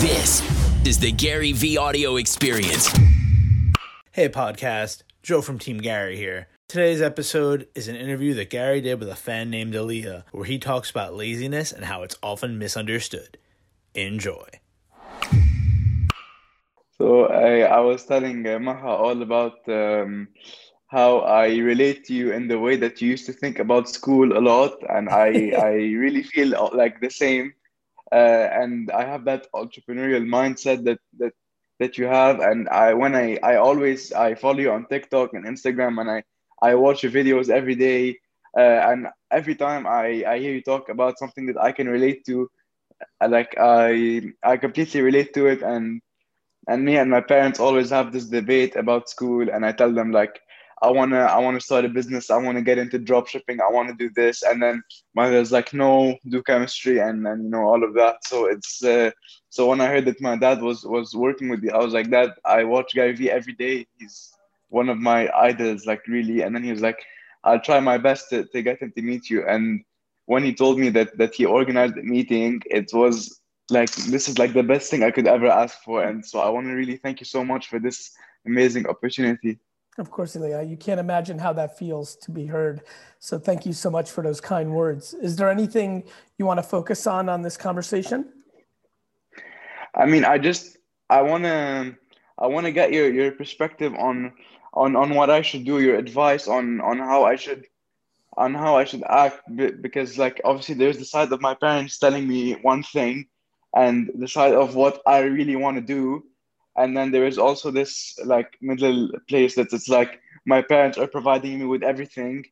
This is the GaryVee audio experience. Hey, podcast. Joe from Team Gary here. Today's episode is an interview that Gary did with a fan named Elia, where he talks about laziness and how it's often misunderstood. Enjoy. So I, I was telling uh, Maha all about um, how I relate to you in the way that you used to think about school a lot, and I I really feel uh, like the same. Uh, and I have that entrepreneurial mindset that that that you have, and I when I I always I follow you on TikTok and Instagram, and I I watch your videos every day, uh, and every time I I hear you talk about something that I can relate to, uh, like I I completely relate to it, and and me and my parents always have this debate about school, and I tell them like I wanna I wanna start a business. I wanna get into drop shipping. I wanna do this, and then my mother's like, no, do chemistry, and and you know all of that. So it's uh, so when I heard that my dad was was working with you, I was like, Dad, I watch Gary Vee every day. He's one of my idols, like really. And then he was like, I'll try my best to, to get him to meet you. And when he told me that that he organized the meeting, it was like this is like the best thing I could ever ask for. And so I want to really thank you so much for this amazing opportunity. Of course, Elia, you can't imagine how that feels to be heard. So thank you so much for those kind words. Is there anything you want to focus on on this conversation? I mean, I just I want to I want to get your your perspective on on on what I should do, your advice on on how I should on how I should act because like obviously there's the side of my parents telling me one thing and the side of what I really want to do and then there is also this like middle place that it's like my parents are providing me with everything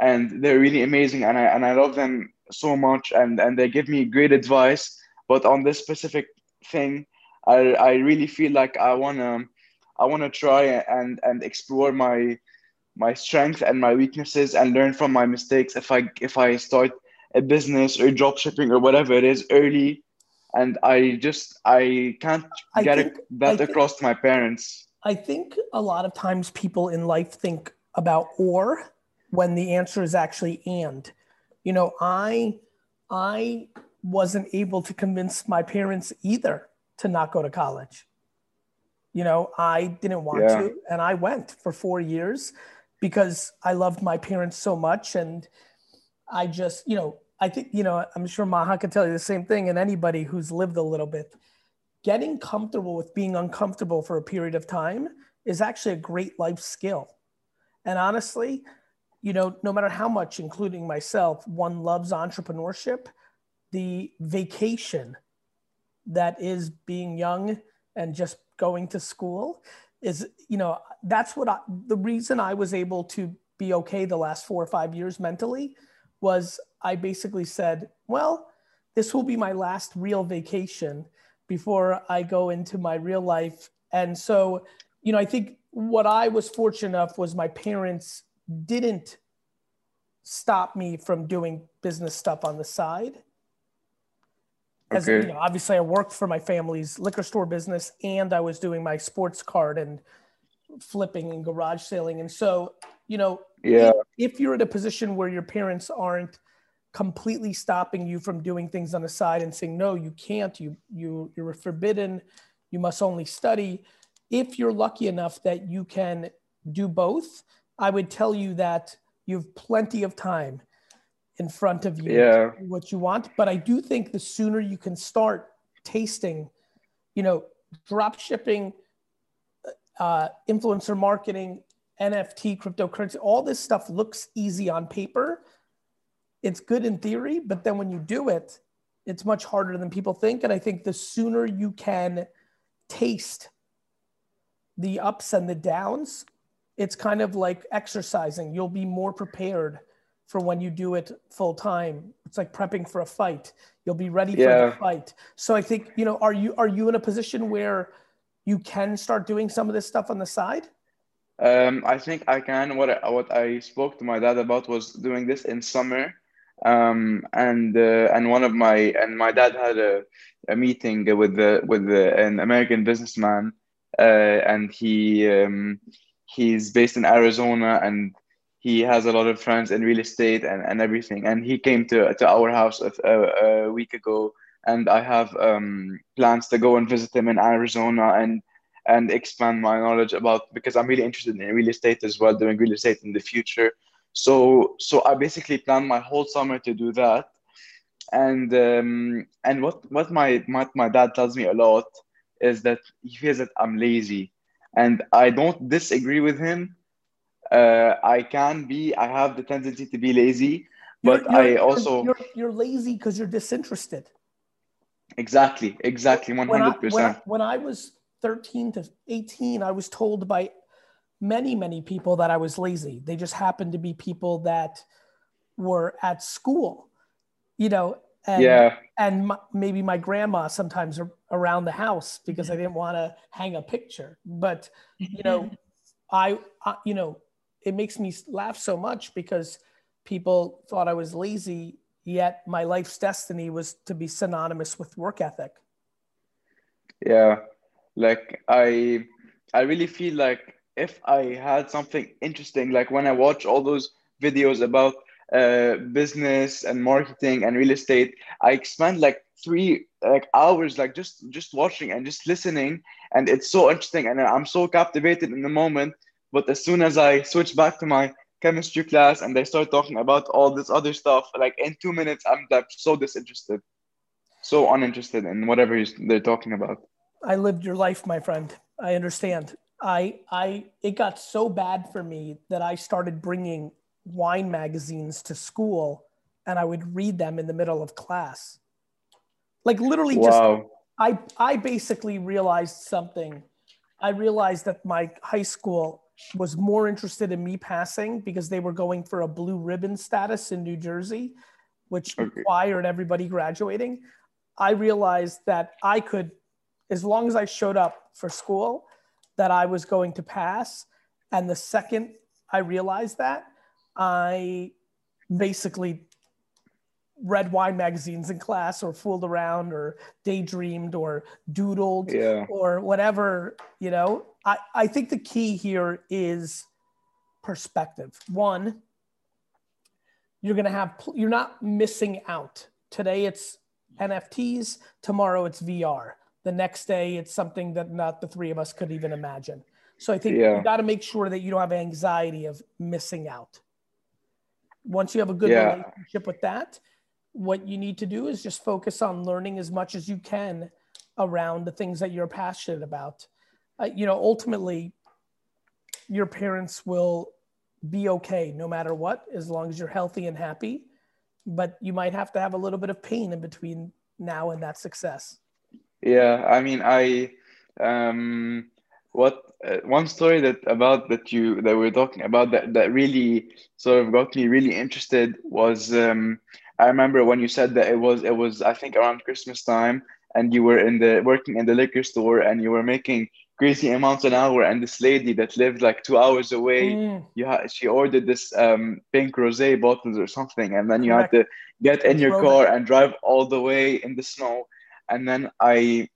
and they're really amazing and I and I love them so much and and they give me great advice. But on this specific thing I I really feel like I want to I want to try and and explore my my strength and my weaknesses and learn from my mistakes. If I if I start a business or drop shipping or whatever it is early and I just I can't get think, that across to my parents. I think a lot of times people in life think about or when the answer is actually and. You know, I I wasn't able to convince my parents either to not go to college. You know, I didn't want yeah. to, and I went for four years because I loved my parents so much, and I just, you know, I think, you know, I'm sure Maha can tell you the same thing, and anybody who's lived a little bit, getting comfortable with being uncomfortable for a period of time is actually a great life skill. And honestly, you know, no matter how much, including myself, one loves entrepreneurship, the vacation that is being young and just going to school is, you know, that's what I, the reason I was able to be okay the last four or five years mentally was I basically said, well, this will be my last real vacation before I go into my real life. And so, you know, I think what I was fortunate enough was my parents didn't stop me from doing business stuff on the side. As okay. you know, obviously I worked for my family's liquor store business and I was doing my sports card and flipping and garage selling. And so, you know, yeah. if, if you're in a position where your parents aren't completely stopping you from doing things on the side and saying no you can't. You you you're forbidden. You must only study. If you're lucky enough that you can do both i would tell you that you have plenty of time in front of you yeah. what you want. But i do think the sooner you can start tasting you know drop shipping uh, influencer marketing nft cryptocurrency all this stuff looks easy on paper it's good in theory, but then when you do it, it's much harder than people think. And I think the sooner you can taste the ups and the downs, it's kind of like exercising. You'll be more prepared for when you do it full time. It's like prepping for a fight. You'll be ready yeah. for the fight. So I think, you know, are you are you in a position where you can start doing some of this stuff on the side? Um, I think I can. What I, what I spoke to my dad about was doing this in summer um, and uh, and one of my and my dad had a, a meeting with the with the, an American businessman, uh, and he um, he's based in Arizona, and he has a lot of friends in real estate and, and everything. And he came to to our house a, a, a week ago, and I have um, plans to go and visit him in Arizona and and expand my knowledge about because I'm really interested in real estate as well, doing real estate in the future. So so I basically plan my whole summer to do that. And um, and what what my, my my dad tells me a lot is that he feels that I'm lazy, and I don't disagree with him. Uh, I can be. I have the tendency to be lazy, but You're- you're- I also you're, you're lazy because you're disinterested. exactly exactly one hundred percent. when I was 13 to 18, I was told by many, many people that I was lazy. They just happened to be people that were at school, you know, and, Yeah, and m maybe my grandma sometimes ar- around the house because I mm-hmm. didn't want to hang a picture. But, you know, I, I, you know, it makes me laugh so much because people thought I was lazy, yet my life's destiny was to be synonymous with work ethic. yeah. Like I I really feel like if I had something interesting, like when I watch all those videos about uh, business and marketing and real estate, I spend like three like hours like just just watching and just listening, and it's so interesting, and I'm so captivated in the moment. But as soon as I switch back to my chemistry class and they start talking about all this other stuff, like in two minutes, I'm like so disinterested, so uninterested in whatever they're talking about. I lived your life, my friend. I understand. I I it got so bad for me that I started bringing wine magazines to school and I would read them in the middle of class. Like literally just Wow. I I basically realized something. I realized that my high school was more interested in me passing because they were going for a blue ribbon status in New Jersey, which Okay. required everybody graduating. I realized that I could, as long as I showed up for school, that I was going to pass. And the second I realized that, I basically read wine magazines in class or fooled around or daydreamed or doodled Yeah. or whatever you know I, I think the key here is perspective one you're going to have you're not missing out today it's nfts tomorrow it's vr the next day it's something that not the three of us could even imagine so i think Yeah. you got to make sure that you don't have anxiety of missing out once you have a good Yeah. relationship with that what you need to do is just focus on learning as much as you can around the things that you're passionate about. Uh, you know, ultimately, your parents will be okay no matter what, as long as you're healthy and happy. But you might have to have a little bit of pain in between now and that success. Yeah, I mean, I um, what uh, one story that about that you that we are talking about that that really sort of got me really interested was um, I remember when you said that it was it was I think around Christmas time and you were in the working in the liquor store and you were making crazy amounts an hour and this lady that lived like two hours away Mm, you had she ordered this um pink rosé bottles or something and then you had to get in your car and drive all the way in the snow and then i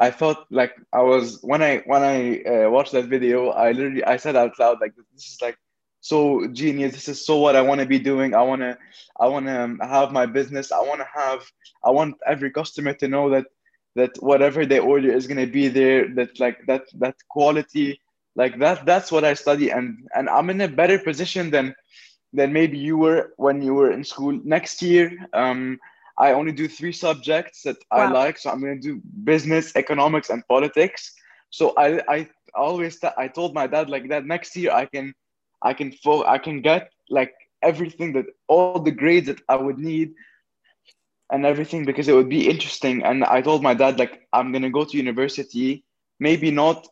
i thought like i was when i when i uh, watched that video i literally i said out loud like this is like so genius. This is so what i want to be doing. I want to i want to um, have my business. I want to have i want every customer to know that that whatever they order is going to be there that like that that quality like that that's what i study. And and i'm in a better position than than maybe you were when you were in school next year. Um i only do three subjects that i like so i'm going to do business economics and politics. So i i always th- i told my dad like that next year i can i can fo- i can get like everything that all the grades that i would need and everything because it would be interesting. And i told my dad like i'm going to go to university. Maybe not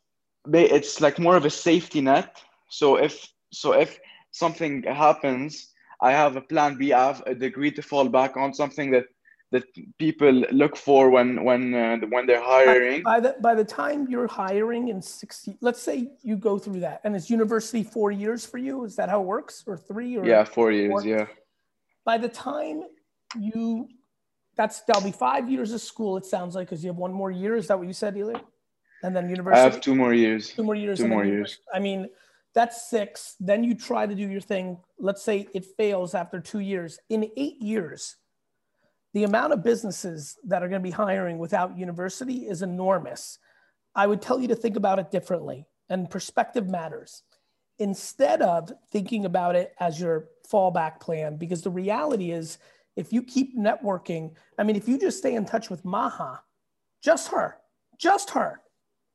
it's like more of a safety net. So if so if something happens i have a plan b i have a degree to fall back on something that that people look for when when uh, when they're hiring by the by the time you're hiring in 60, let's say you go through that, and it's university four years for you. Is that how it works, or three? Or yeah four years Or- yeah by the time you that's that'll be five years of school it sounds like because you have one more year is that what you said Eli? and then university. i have two more years Two more years two more years. i mean that's six then you try to do your thing let's say it fails after two years in eight years the amount of businesses that are going to be hiring without university is enormous. I would tell you to think about it differently, and perspective matters. Instead of thinking about it as your fallback plan, because the reality is, if you keep networking, I mean, if you just stay in touch with Maha, just her, just her,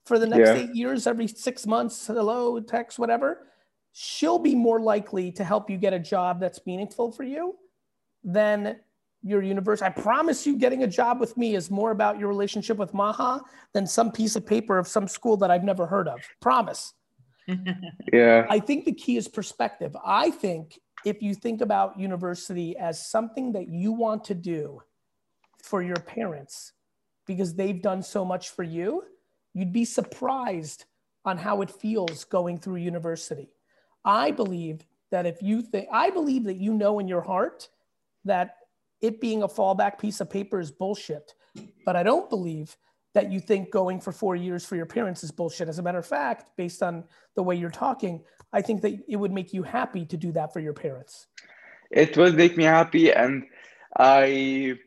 for the next yeah. eight years, every six months, hello, text, whatever, she'll be more likely to help you get a job that's meaningful for you than your universe. I promise you, getting a job with me is more about your relationship with Maha than some piece of paper of some school that I've never heard of. Promise. yeah. I think the key is perspective. I think if you think about university as something that you want to do for your parents because they've done so much for you, you'd be surprised on how it feels going through university. I believe that if you think, I believe that you know in your heart that it being a fallback piece of paper is bullshit. But I don't believe that you think going for four years for your parents is bullshit. As a matter of fact, based on the way you're talking, I think that it would make you happy to do that for your parents. It would make me happy, and I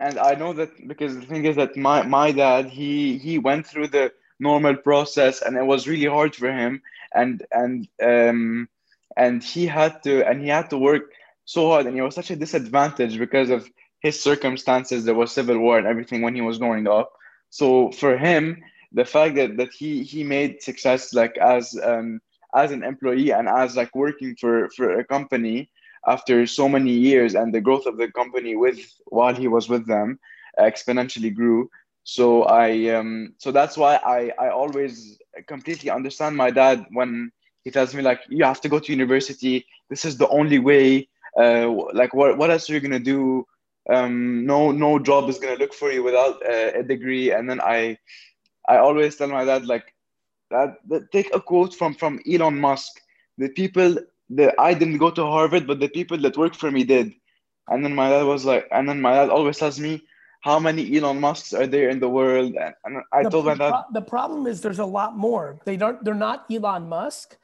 and I know that because the thing is that my my dad he he went through the normal process, and it was really hard for him, and and um and he had to and he had to work so hard. And he was such a disadvantage because of his circumstances. There was civil war and everything when he was growing up. So for him the fact that, that he he made success like as um as an employee and as like working for for a company after so many years and the growth of the company with while he was with them exponentially grew. So i um so that's why i i always completely understand my dad when he tells me like you have to go to university. This is the only way uh, like what, what else are you gonna do? Um, no no job is gonna look for you without uh, a degree. And then i i always tell my dad like that, that take a quote from from elon musk. The people that i didn't go to harvard but the people that work for me did and then my dad was like and then my dad always tells me how many Elon Musks are there in the world? And, and I the, told my dad. The problem is there's a lot more. They don't. They're not Elon Musk,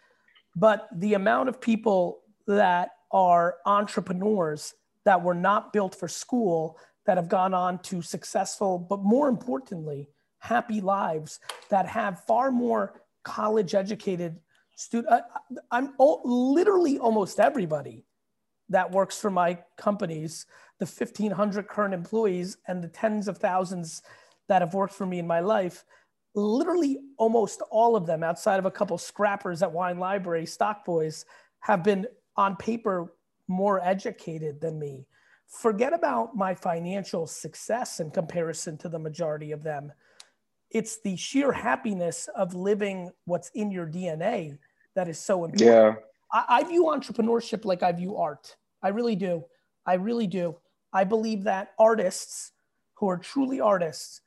but the amount of people that are entrepreneurs that were not built for school that have gone on to successful, but more importantly, happy lives that have far more college educated student. Uh, I'm literally almost everybody that works for my companies, the 1500 current employees and the tens of thousands that have worked for me in my life, literally almost all of them outside of a couple scrappers at wine library stock boys have been on paper more educated than me. Forget about my financial success in comparison to the majority of them. It's the sheer happiness of living what's in your DNA that is so important. Yeah. I, I view entrepreneurship like I view art. I really do. I really do. I believe that artists who are truly artists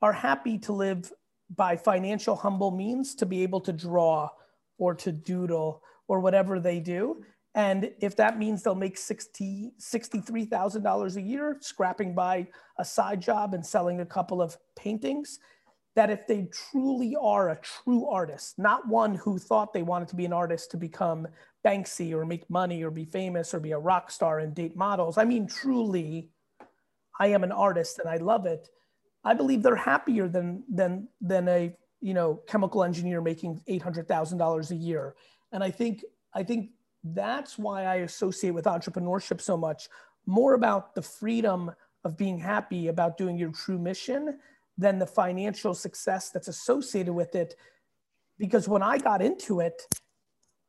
are happy to live by financial humble means to be able to draw or to doodle or whatever they do and if that means they'll make 60, $63,000 a year scrapping by a side job and selling a couple of paintings, that if they truly are a true artist, not one who thought they wanted to be an artist to become Banksy or make money or be famous or be a rock star and date models. I mean, truly, I am an artist and I love it. I believe they're happier than than than a you know chemical engineer making eight hundred thousand dollars a year. And I think I think that's why I associate with entrepreneurship so much, more about the freedom of being happy about doing your true mission than the financial success that's associated with it. Because when I got into it,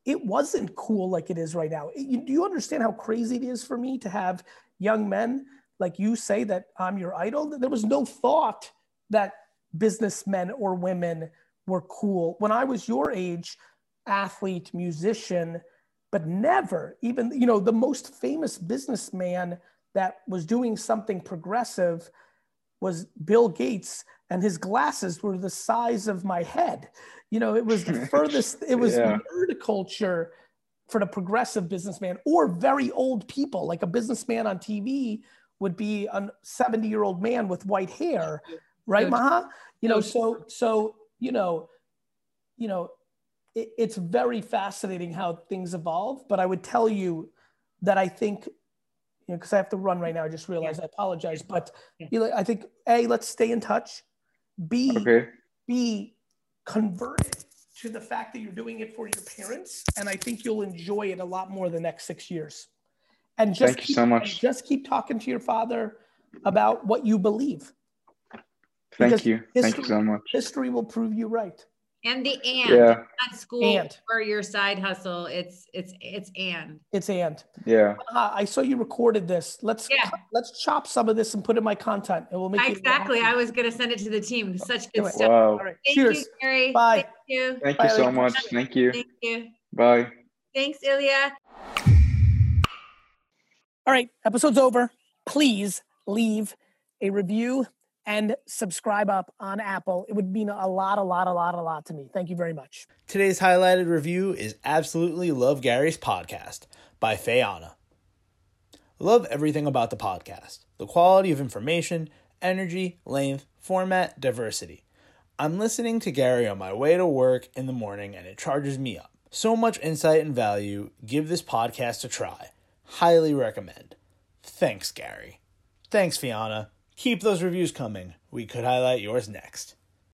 it wasn't cool like it is right now. do you understand how crazy it is for me to have young men like you say that I'm your idol? There was no thought that businessmen or women were cool. When I was your age, athlete, musician, but never even you know the most famous businessman that was doing something progressive was bill gates and his glasses were the size of my head you know it was the furthest it was yeah. nerd culture for the progressive businessman or very old people like a businessman on tv would be a 70 year old man with white hair right maha you know so so you know you know it, it's very fascinating how things evolve. But I would tell you that I think you know, because I have to run right now. I just realized I apologize. But Eli, I think A, let's stay in touch. B, Okay. be converted to the fact that you're doing it for your parents and i think you'll enjoy it a lot more the next six years and just Thank you so much. just keep talking to your father about what you believe Thank Because you. Thank you so much. history will prove you right And the and Yeah. not school And. or your side hustle. It's it's it's and. it's and Yeah. Ah, i saw you recorded this let's Yeah. let's chop some of this and put in my content and we'll make it Exactly. I was gonna send it to the team. Such good it. stuff. Wow. all right Thank cheers you, Gary. Bye. Thank you. Thank Bye, you so much. Thank you. Thank you. Bye. Thanks, Elia. all right episode's over please leave a review and subscribe up on apple it would mean a lot a lot a lot a lot to me thank you very much Today's highlighted review is Absolutely Love Gary's Podcast by Fayana. Love everything about the podcast the quality of information, energy, length, format, diversity. I'm listening to Gary on my way to work in the morning and it charges me up. So much insight and value. Give this podcast a try. Highly recommend. Thanks, Gary. Thanks, Fiona. Keep those reviews coming. We could highlight yours next.